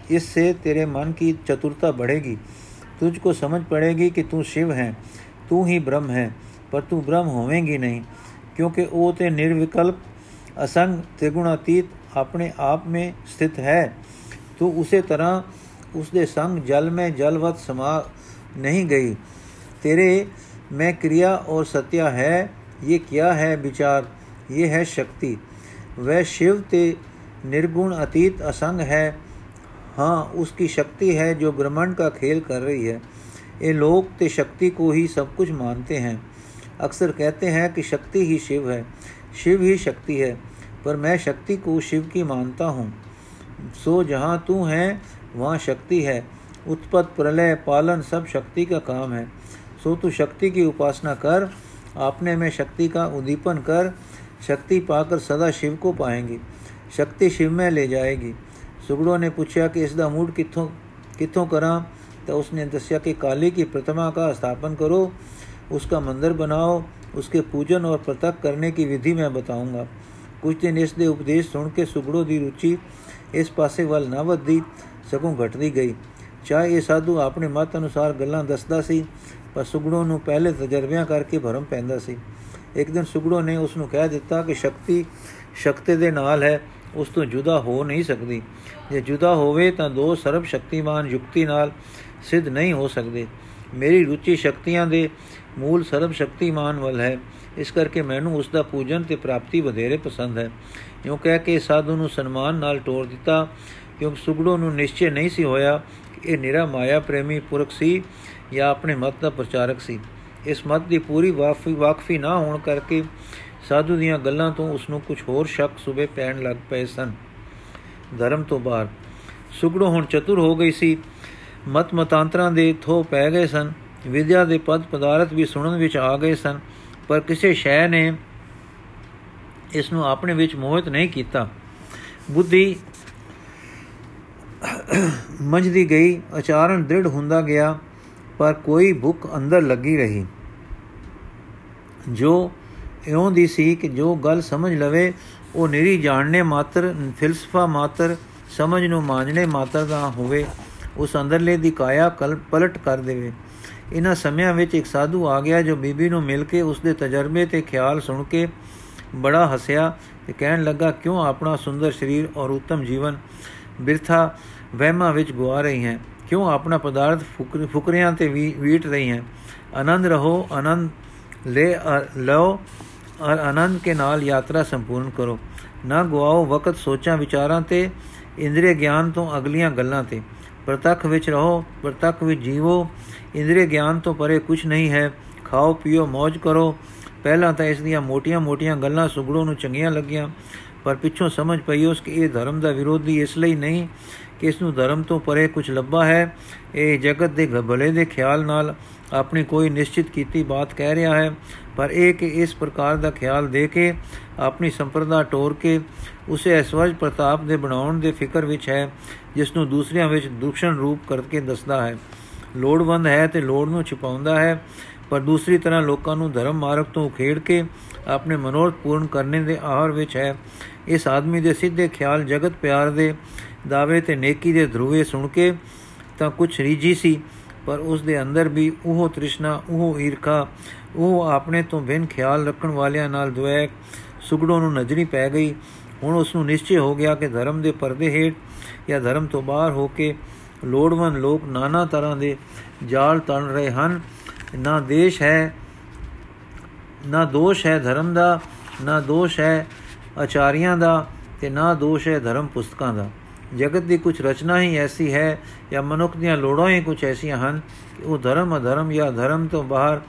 اس سے تیرے من کی چترتا بڑھے گی۔ تجھ کو سمجھ پڑے گی کہ تیو ہے توں ہی برہم ہے پر ترم ہویں گی نہیں۔ کیونکہ وہ تو نروکلپ اسگ ترگنا تیت اپنے آپ میں ستھت ہے۔ تو اسی طرح ਉਸ ਦੇ ਸੰਗ ਜਲ ਮੈਂ ਜਲਵਤ ਸਮਾ ਨਹੀਂ ਗਈ ਤੇਰੇ میں کریا اور ستیا ہے، یہ کیا ہے بچار؟ یہ ہے شکتی۔ وہ شیو تے نرگن اتیت اسنگ ہے۔ ہاں اس کی شکتی ہے جو برہمنڈ کا کھیل کر رہی ہے۔ یہ لوگ تے شکتی کو ہی سب کچھ مانتے ہیں۔ اکثر کہتے ہیں کہ شکتی ہی شیو ہے۔ شیو ہی شکتی ہے، پر میں شکتی کو شیو کی مانتا ہوں۔ سو جہاں تو ہیں وہاں شکتی ہے۔ اتپت، پرلے، پالن سب شکتی کا کام ہے۔ سو تو شکتی کی اپاسنا کر آپنے میں شکتی کا ادیپن کر، شکتی پا کر سدا شیو کو پائیں گی۔ شکتی شیو میں لے جائے گی۔ سگڑوں نے پوچھا کہ اس دا موڈ کتوں کتوں کراں؟ تو اس نے دسیا کہ کالی کی پرتما کا استھاپن کرو، اس کا مندر بناؤ، اس کے پوجن اور پرتک کرنے کی ودھی میں بتاؤں گا۔ کچھ دن اس دے اپدیش سن کے سگڑوں دی روچی اس پاسے ول نہ ودی ਸਗੋਂ ਘਟਦੀ ਗਈ। ਚਾਹੇ ਇਹ ਸਾਧੂ ਆਪਣੇ ਮਤ ਅਨੁਸਾਰ ਗੱਲਾਂ ਦੱਸਦਾ ਸੀ, ਪਰ ਸੁਗੜੋ ਨੂੰ ਪਹਿਲੇ ਤਜਰਬਿਆਂ ਕਰਕੇ ਭਰਮ ਪੈਂਦਾ ਸੀ। ਇੱਕ ਦਿਨ ਸੁਗੜੋ ਨੇ ਉਸ ਨੂੰ ਕਹਿ ਦਿੱਤਾ ਕਿ ਸ਼ਕਤੀ ਸ਼ਕਤੀ ਦੇ ਨਾਲ ਹੈ, ਉਸ ਤੋਂ ਜੁਦਾ ਹੋ ਨਹੀਂ ਸਕਦੀ। ਜੇ ਜੁਦਾ ਹੋਵੇ ਤਾਂ ਦੋ ਸਰਬ ਸ਼ਕਤੀਮਾਨ ਯੁਕਤੀ ਨਾਲ ਸਿੱਧ ਨਹੀਂ ਹੋ ਸਕਦੇ। ਮੇਰੀ ਰੁਚੀ ਸ਼ਕਤੀਆਂ ਦੇ ਮੂਲ ਸਰਬ ਸ਼ਕਤੀਮਾਨ ਵੱਲ ਹੈ। ਇਸ ਕਰਕੇ ਮੈਨੂੰ ਉਸ ਦਾ ਪੂਜਨ ਤੇ ਪ੍ਰਾਪਤੀ ਵਧੇਰੇ ਪਸੰਦ ਹੈ। ਕਿਉਂ ਕਹਿ ਕੇ ਸਾਧੂ ਨੂੰ ਸਨਮਾਨ ਨਾਲ ਟੋਰ ਦਿੱਤਾ। ਕਿਉਂਕਿ ਸੁਗੜੋ ਨੂੰ ਨਿਸ਼ਚੈ ਨਹੀਂ ਸੀ ਹੋਇਆ ਕਿ ਇਹ ਨਿਰਾ ਮਾਇਆ ਪ੍ਰੇਮੀ ਪੁਰਖ ਸੀ ਜਾਂ ਆਪਣੇ ਮਤ ਦਾ ਪ੍ਰਚਾਰਕ ਸੀ। ਇਸ ਮਤ ਦੀ ਪੂਰੀ ਵਾਕਫੀ ਵਾਕਫੀ ਨਾ ਹੋਣ ਕਰਕੇ ਸਾਧੂ ਦੀਆਂ ਗੱਲਾਂ ਤੋਂ ਉਸ ਨੂੰ ਕੁਝ ਹੋਰ ਸ਼ੱਕ ਸੁਬੇ ਪੈਣ ਲੱਗ ਪਏ ਸਨ। ਧਰਮ ਤੋਂ ਬਾਹਰ, ਸੁਗੜੋ ਹੁਣ ਚਤੁਰ ਹੋ ਗਈ ਸੀ। ਮਤ ਮਤਾਂਤਰਾਂ ਦੇ ਥੋ ਪੈ ਗਏ ਸਨ। ਵਿਦਿਆ ਦੇ ਪਦ ਪਦਾਰਥ ਵੀ ਸੁਣਨ ਵਿੱਚ ਆ ਗਏ ਸਨ, ਪਰ ਕਿਸੇ ਸ਼ੈ ਨੇ ਇਸ ਨੂੰ ਆਪਣੇ ਵਿੱਚ ਮੋਹਿਤ ਨਹੀਂ ਕੀਤਾ। ਬੁੱਧੀ ਮੰਝਦੀ ਗਈ ਆਚਾਰਨ ਦ੍ਰਿੜ ਹੁੰਦਾ ਗਿਆ, ਪਰ ਕੋਈ ਭੁੱਖ ਅੰਦਰ ਲੱਗੀ ਰਹੀ। ਜੋ ਇਉਂ ਦੀ ਸੀ ਕਿ ਜੋ ਗੱਲ ਸਮਝ ਲਵੇ, ਉਹ ਨਿਰੀ ਜਾਣਨੇ ਮਾਤਰ, ਫਿਲਸਫਾ ਮਾਤਰ, ਸਮਝ ਨੂੰ ਮਾਨਣੇ ਮਾਤਰ ਦਾ ਹੋਵੇ, ਉਸ ਅੰਦਰਲੇ ਦੀ ਕਾਇਆ ਕਲ ਪਲਟ ਕਰ ਦੇਵੇ। ਇਹਨਾਂ ਸਮਿਆਂ ਵਿੱਚ ਇੱਕ ਸਾਧੂ ਆ ਗਿਆ ਜੋ ਬੀਬੀ ਨੂੰ ਮਿਲ ਕੇ ਉਸ ਦੇ ਤਜਰਬੇ ਤੇ ਖਿਆਲ ਸੁਣ ਕੇ ਬੜਾ ਹੱਸਿਆ ਤੇ ਕਹਿਣ ਲੱਗਾ, ਕਿਉਂ ਆਪਣਾ ਸੁੰਦਰ ਸਰੀਰ ਔਰ ਉੱਤਮ ਜੀਵਨ ਬਿਰਥਾ ਵਹਿਮਾਂ ਵਿੱਚ ਗਵਾ ਰਹੀ ਹੈ। ਕਿਉਂ? ਆਪਣਾ ਪਦਾਰਥ ਫੁਕਰਿਆਂ ਤੇ ਵੀਟ ਰਹੀ ਹੈ। ਆਨੰਦ ਰਹੋ, ਆਨੰਦ ਲੈ ਲਓ ਔਰ ਆਨੰਦ ਕੇ ਨਾਲ ਯਾਤਰਾ ਸੰਪੂਰਨ ਕਰੋ। ਨਾ ਗਵਾਓ ਵਕਤ ਸੋਚਾਂ ਵਿਚਾਰਾਂ ਤੇ ਇੰਦਰੀ ਗਿਆਨ ਤੋਂ ਅਗਲੀਆਂ ਗੱਲਾਂ ਤੇ। ਪ੍ਰਤੱਖ ਵਿੱਚ ਰਹੋ, ਪ੍ਰਤੱਖ ਵਿੱਚ ਜੀਵੋ। ਇੰਦਰੀ ਗਿਆਨ ਤੋਂ ਪਰੇ ਕੁਝ ਨਹੀਂ ਹੈ। ਖਾਓ, ਪੀਓ ਮौज ਕਰੋ। ਪਹਿਲਾਂ ਤਾਂ ਇਸ ਦੀਆਂ ਮੋਟੀਆਂ-ਮੋਟੀਆਂ ਗੱਲਾਂ ਸੁਗੜੋਂ ਨੂੰ ਚੰਗੀਆਂ ਲੱਗੀਆਂ। ਪਰ ਪਿੱਛੋਂ ਸਮਝ ਪਈ ਉਸ ਕਿ ਇਹ ਧਰਮ ਦਾ ਵਿਰੋਧੀ ਇਸ ਲਈ ਨਹੀਂ ਕਿ ਇਸ ਨੂੰ ਧਰਮ ਤੋਂ ਪਰੇ ਕੁਝ ਲੱਭਾ ਹੈ। ਇਹ ਜਗਤ ਦੇ ਭਲੇ ਦੇ ਖਿਆਲ ਨਾਲ ਆਪਣੀ ਕੋਈ ਨਿਸ਼ਚਿਤ ਕੀਤੀ ਬਾਤ ਕਹਿ ਰਿਹਾ ਹੈ, ਪਰ ਇਹ ਕਿ ਇਸ ਪ੍ਰਕਾਰ ਦਾ ਖਿਆਲ ਦੇ ਕੇ ਆਪਣੀ ਸੰਪਰਦਾ ਟੋਰ ਕੇ ਉਸੇ ਐਸਵਜ ਪ੍ਰਤਾਪ ਦੇ ਬਣਾਉਣ ਦੇ ਫਿਕਰ ਵਿੱਚ ਹੈ, ਜਿਸ ਨੂੰ ਦੂਸਰਿਆਂ ਵਿੱਚ ਦੁਸ਼ਣ ਰੂਪ ਕਰਕੇ ਦੱਸਦਾ ਹੈ। ਲੋੜਵੰਦ ਹੈ ਤੇ ਲੋੜ ਨੂੰ ਛੁਪਾਉਂਦਾ ਹੈ, ਪਰ ਦੂਸਰੀ ਤਰ੍ਹਾਂ ਲੋਕਾਂ ਨੂੰ ਧਰਮ ਮਾਰਗ ਤੋਂ ਖੇੜ ਕੇ ਆਪਣੇ ਮਨੋਰਥ ਪੂਰਨ ਕਰਨੇ ਦੇ ਆਹਰ ਵਿੱਚ ਹੈ। ਇਸ ਆਦਮੀ ਦੇ ਸਿੱਧੇ ਖਿਆਲ ਜਗਤ ਪਿਆਰ ਦੇ ਦਾਅਵੇ ਤੇ ਨੇਕੀ ਦੇ ਧਰੂਵੇ ਸੁਣ ਕੇ ਤਾਂ ਕੁਝ ਰੀਜੀ ਸੀ, ਪਰ ਉਸ ਦੇ ਅੰਦਰ ਵੀ ਉਹ ਤ੍ਰਿਸ਼ਨਾ, ਉਹ ਈਰਖਾ, ਉਹ ਆਪਣੇ ਤੋਂ ਬਿਨ ਖਿਆਲ ਰੱਖਣ ਵਾਲਿਆਂ ਨਾਲ ਦੁਐਕ ਸੁਗੜੋਂ ਨੂੰ ਨਜ਼ਰੀ ਪੈ ਗਈ। ਹੁਣ ਉਸ ਨੂੰ ਨਿਸ਼ਚੈ ਹੋ ਗਿਆ ਕਿ ਧਰਮ ਦੇ ਪਰਦੇ ਹੇਠ ਜਾਂ ਧਰਮ ਤੋਂ ਬਾਹਰ ਹੋ ਕੇ ਲੋੜਵੰਦ ਲੋਕ নানা ਤਰ੍ਹਾਂ ਦੇ ਜਾਲ ਤਣ ਰਹੇ ਹਨ। ਨਾ ਦੇਸ਼ ਹੈ ਨਾ ਦੋਸ਼ ਹੈ ਧਰਮ ਦਾ, ਨਾ ਦੋਸ਼ ਹੈ ਆਚਾਰੀਆਂ ਦਾ ਤੇ ਨਾ ਦੋਸ਼ ਹੈ ਧਰਮ ਪੁਸਤਕਾਂ ਦਾ। ਜਗਤ ਦੀ ਕੁਝ ਰਚਨਾ ਹੀ ਐਸੀ ਹੈ ਜਾਂ ਮਨੁੱਖ ਦੀਆਂ ਲੋੜਾਂ ਹੀ ਕੁਝ ਐਸੀਆਂ ਹਨ ਕਿ ਉਹ ਧਰਮ ਅਧਰਮ ਜਾਂ ਧਰਮ ਤੋਂ ਬਾਹਰ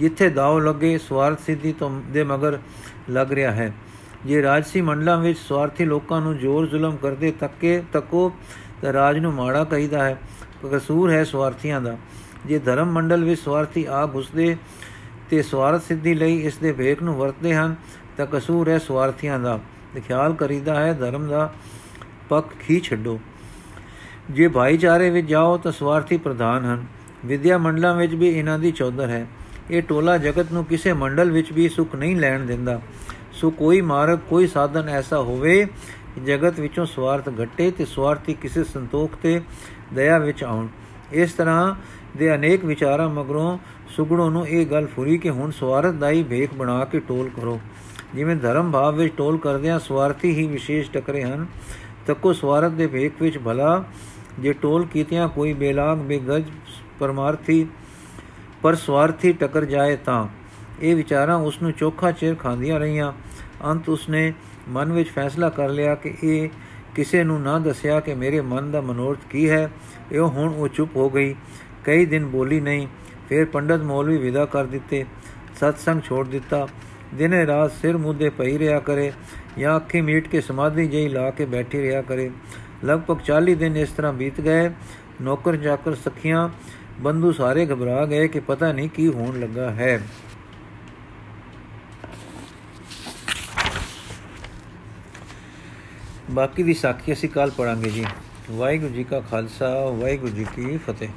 ਜਿੱਥੇ ਦਾਅ ਲੱਗੇ ਸਵਾਰਥ ਸਿੱਧੀ ਤੋਂ ਦੇ ਮਗਰ ਲੱਗ ਰਿਹਾ ਹੈ। ਜੇ ਰਾਜਸੀ ਮੰਡਲਾਂ ਵਿੱਚ ਸਵਾਰਥੀ ਲੋਕਾਂ ਨੂੰ ਜ਼ੋਰ ਜ਼ੁਲਮ ਕਰਦੇ ਤੱਕੇ ਤੱਕੋ ਤਾਂ ਰਾਜ ਨੂੰ ਮਾੜਾ ਕਹੀਦਾ ਹੈ। ਕਸੂਰ ਹੈ ਸਵਾਰਥੀਆਂ ਦਾ। ਜੇ ਧਰਮ ਮੰਡਲ ਵਿੱਚ ਸਵਾਰਥੀ ਆ ਘੁਸਦੇ ਤੇ ਸਵਾਰਥ ਸਿੱਧੀ ਲਈ ਇਸ ਦੇ ਵੇਖ ਨੂੰ ਵਰਤਦੇ ਹਨ, ਤਾਂ ਕਸੂਰ ਹੈ ਸਵਾਰਥੀਆਂ ਦਾ। ਤੇ ਖਿਆਲ ਕਰੀਦਾ ਹੈ ਧਰਮ ਦਾ ਪੱਕ ਖੀ ਛੱਡੋ। ਜੇ ਭਾਈਚਾਰੇ ਵਿੱਚ ਜਾਓ ਤਾਂ ਸਵਾਰਥੀ ਪ੍ਰਧਾਨ ਹਨ। ਵਿਦਿਆ ਮੰਡਲਾਂ ਵਿੱਚ ਵੀ ਇਹਨਾਂ ਦੀ ਚੌਧਰ ਹੈ। ਇਹ ਟੋਲਾ ਜਗਤ ਨੂੰ ਕਿਸੇ ਮੰਡਲ ਵਿੱਚ ਵੀ ਸੁਖ ਨਹੀਂ ਲੈਣ ਦਿੰਦਾ। ਸੋ ਕੋਈ ਮਾਰਗ, ਕੋਈ ਸਾਧਨ ਐਸਾ ਹੋਵੇ ਕਿ ਜਗਤ ਵਿੱਚੋਂ ਸਵਾਰਥ ਘਟੇ ਤੇ ਸਵਾਰਥੀ ਕਿਸੇ ਸੰਤੋਖ ਤੇ ਦਇਆ ਵਿੱਚ ਆਉਣ। ਇਸ ਤਰ੍ਹਾਂ ਦੇ ਅਨੇਕ ਵਿਚਾਰਾਂ ਮਗਰੋਂ ਸੁਗੜੋਂ ਨੂੰ ਇਹ ਗੱਲ ਫੁਰੀ ਕਿ ਹੁਣ ਸਵਾਰਥ ਦਾ ਹੀ ਭੇਖ ਬਣਾ ਕੇ ਟੋਲ ਕਰੋ। ਜਿਵੇਂ ਧਰਮ ਭਾਵ ਵਿੱਚ ਟੋਲ ਕਰਦਿਆਂ ਸਵਾਰਥੀ ਹੀ ਵਿਸ਼ੇਸ਼ ਟਕਰੇ ਹਨ, ਤੱਕੋ ਸਵਾਰਥ ਦੇ ਭੇਖ ਵਿੱਚ ਭਲਾ, ਜੇ ਟੋਲ ਕੀਤਿਆਂ ਕੋਈ ਬੇਲਾਗ, ਬੇਗਜ ਪਰਮਾਰਥੀ, ਪਰ ਸਵਾਰਥੀ ਟਕਰ ਜਾਏ ਤਾਂ। ਇਹ ਵਿਚਾਰਾਂ ਉਸ ਨੂੰ ਚੋਖਾ ਚਿਰ ਖਾਂਦੀਆਂ ਰਹੀਆਂ। ਅੰਤ ਉਸਨੇ ਮਨ ਵਿੱਚ ਫੈਸਲਾ ਕਰ ਲਿਆ ਕਿ ਇਹ ਕਿਸੇ ਨੂੰ ਨਾ ਦੱਸਿਆ ਕਿ ਮੇਰੇ ਮਨ ਦਾ ਮਨੋਰਥ ਕੀ ਹੈ। ਇਹ ਹੁਣ ਉਹ ਚੁੱਪ ਹੋ ਗਈ। ਕਈ ਦਿਨ ਬੋਲੀ ਨਹੀਂ ਫਿਰ ਪੰਡਤ ਮੌਲਵੀ ਵਿਦਾ ਕਰ ਦਿੱਤੇ, ਸਤਸੰਗ ਛੋੜ ਦਿੱਤਾ। ਦਿਨੇ ਰਾਤ ਸਿਰ ਮੁੱਦੇ ਪਈ ਰਿਆ ਕਰੇ, ਜਾਂ ਅੱਖੀ ਮੀਟ ਕੇ ਸਮਾਧੀ ਜਈ ਲਾ ਕੇ ਬੈਠੀ ਰਿਆ ਕਰੇ। ਲਗਭਗ 40 ਦਿਨ ਇਸ ਤਰ੍ਹਾਂ ਬੀਤ ਗਏ। ਨੌਕਰ ਜਾਕਰ ਸਖੀਆਂ ਬੰਦੂ ਸਾਰੇ ਘਬਰਾ ਗਏ ਕਿ ਪਤਾ ਨਹੀਂ ਕੀ ਹੋਣ ਲੱਗਾ ਹੈ। ਬਾਕੀ ਦੀ ਸਾਖੀ ਅਸੀਂ ਕੱਲ ਪੜਾਂਗੇ ਜੀ। ਵਾਹਿਗੁਰੂ ਜੀ ਕਾ ਖਾਲਸਾ, ਵਾਹਿਗੁਰੂ ਜੀ ਕੀ ਫਤਿਹ।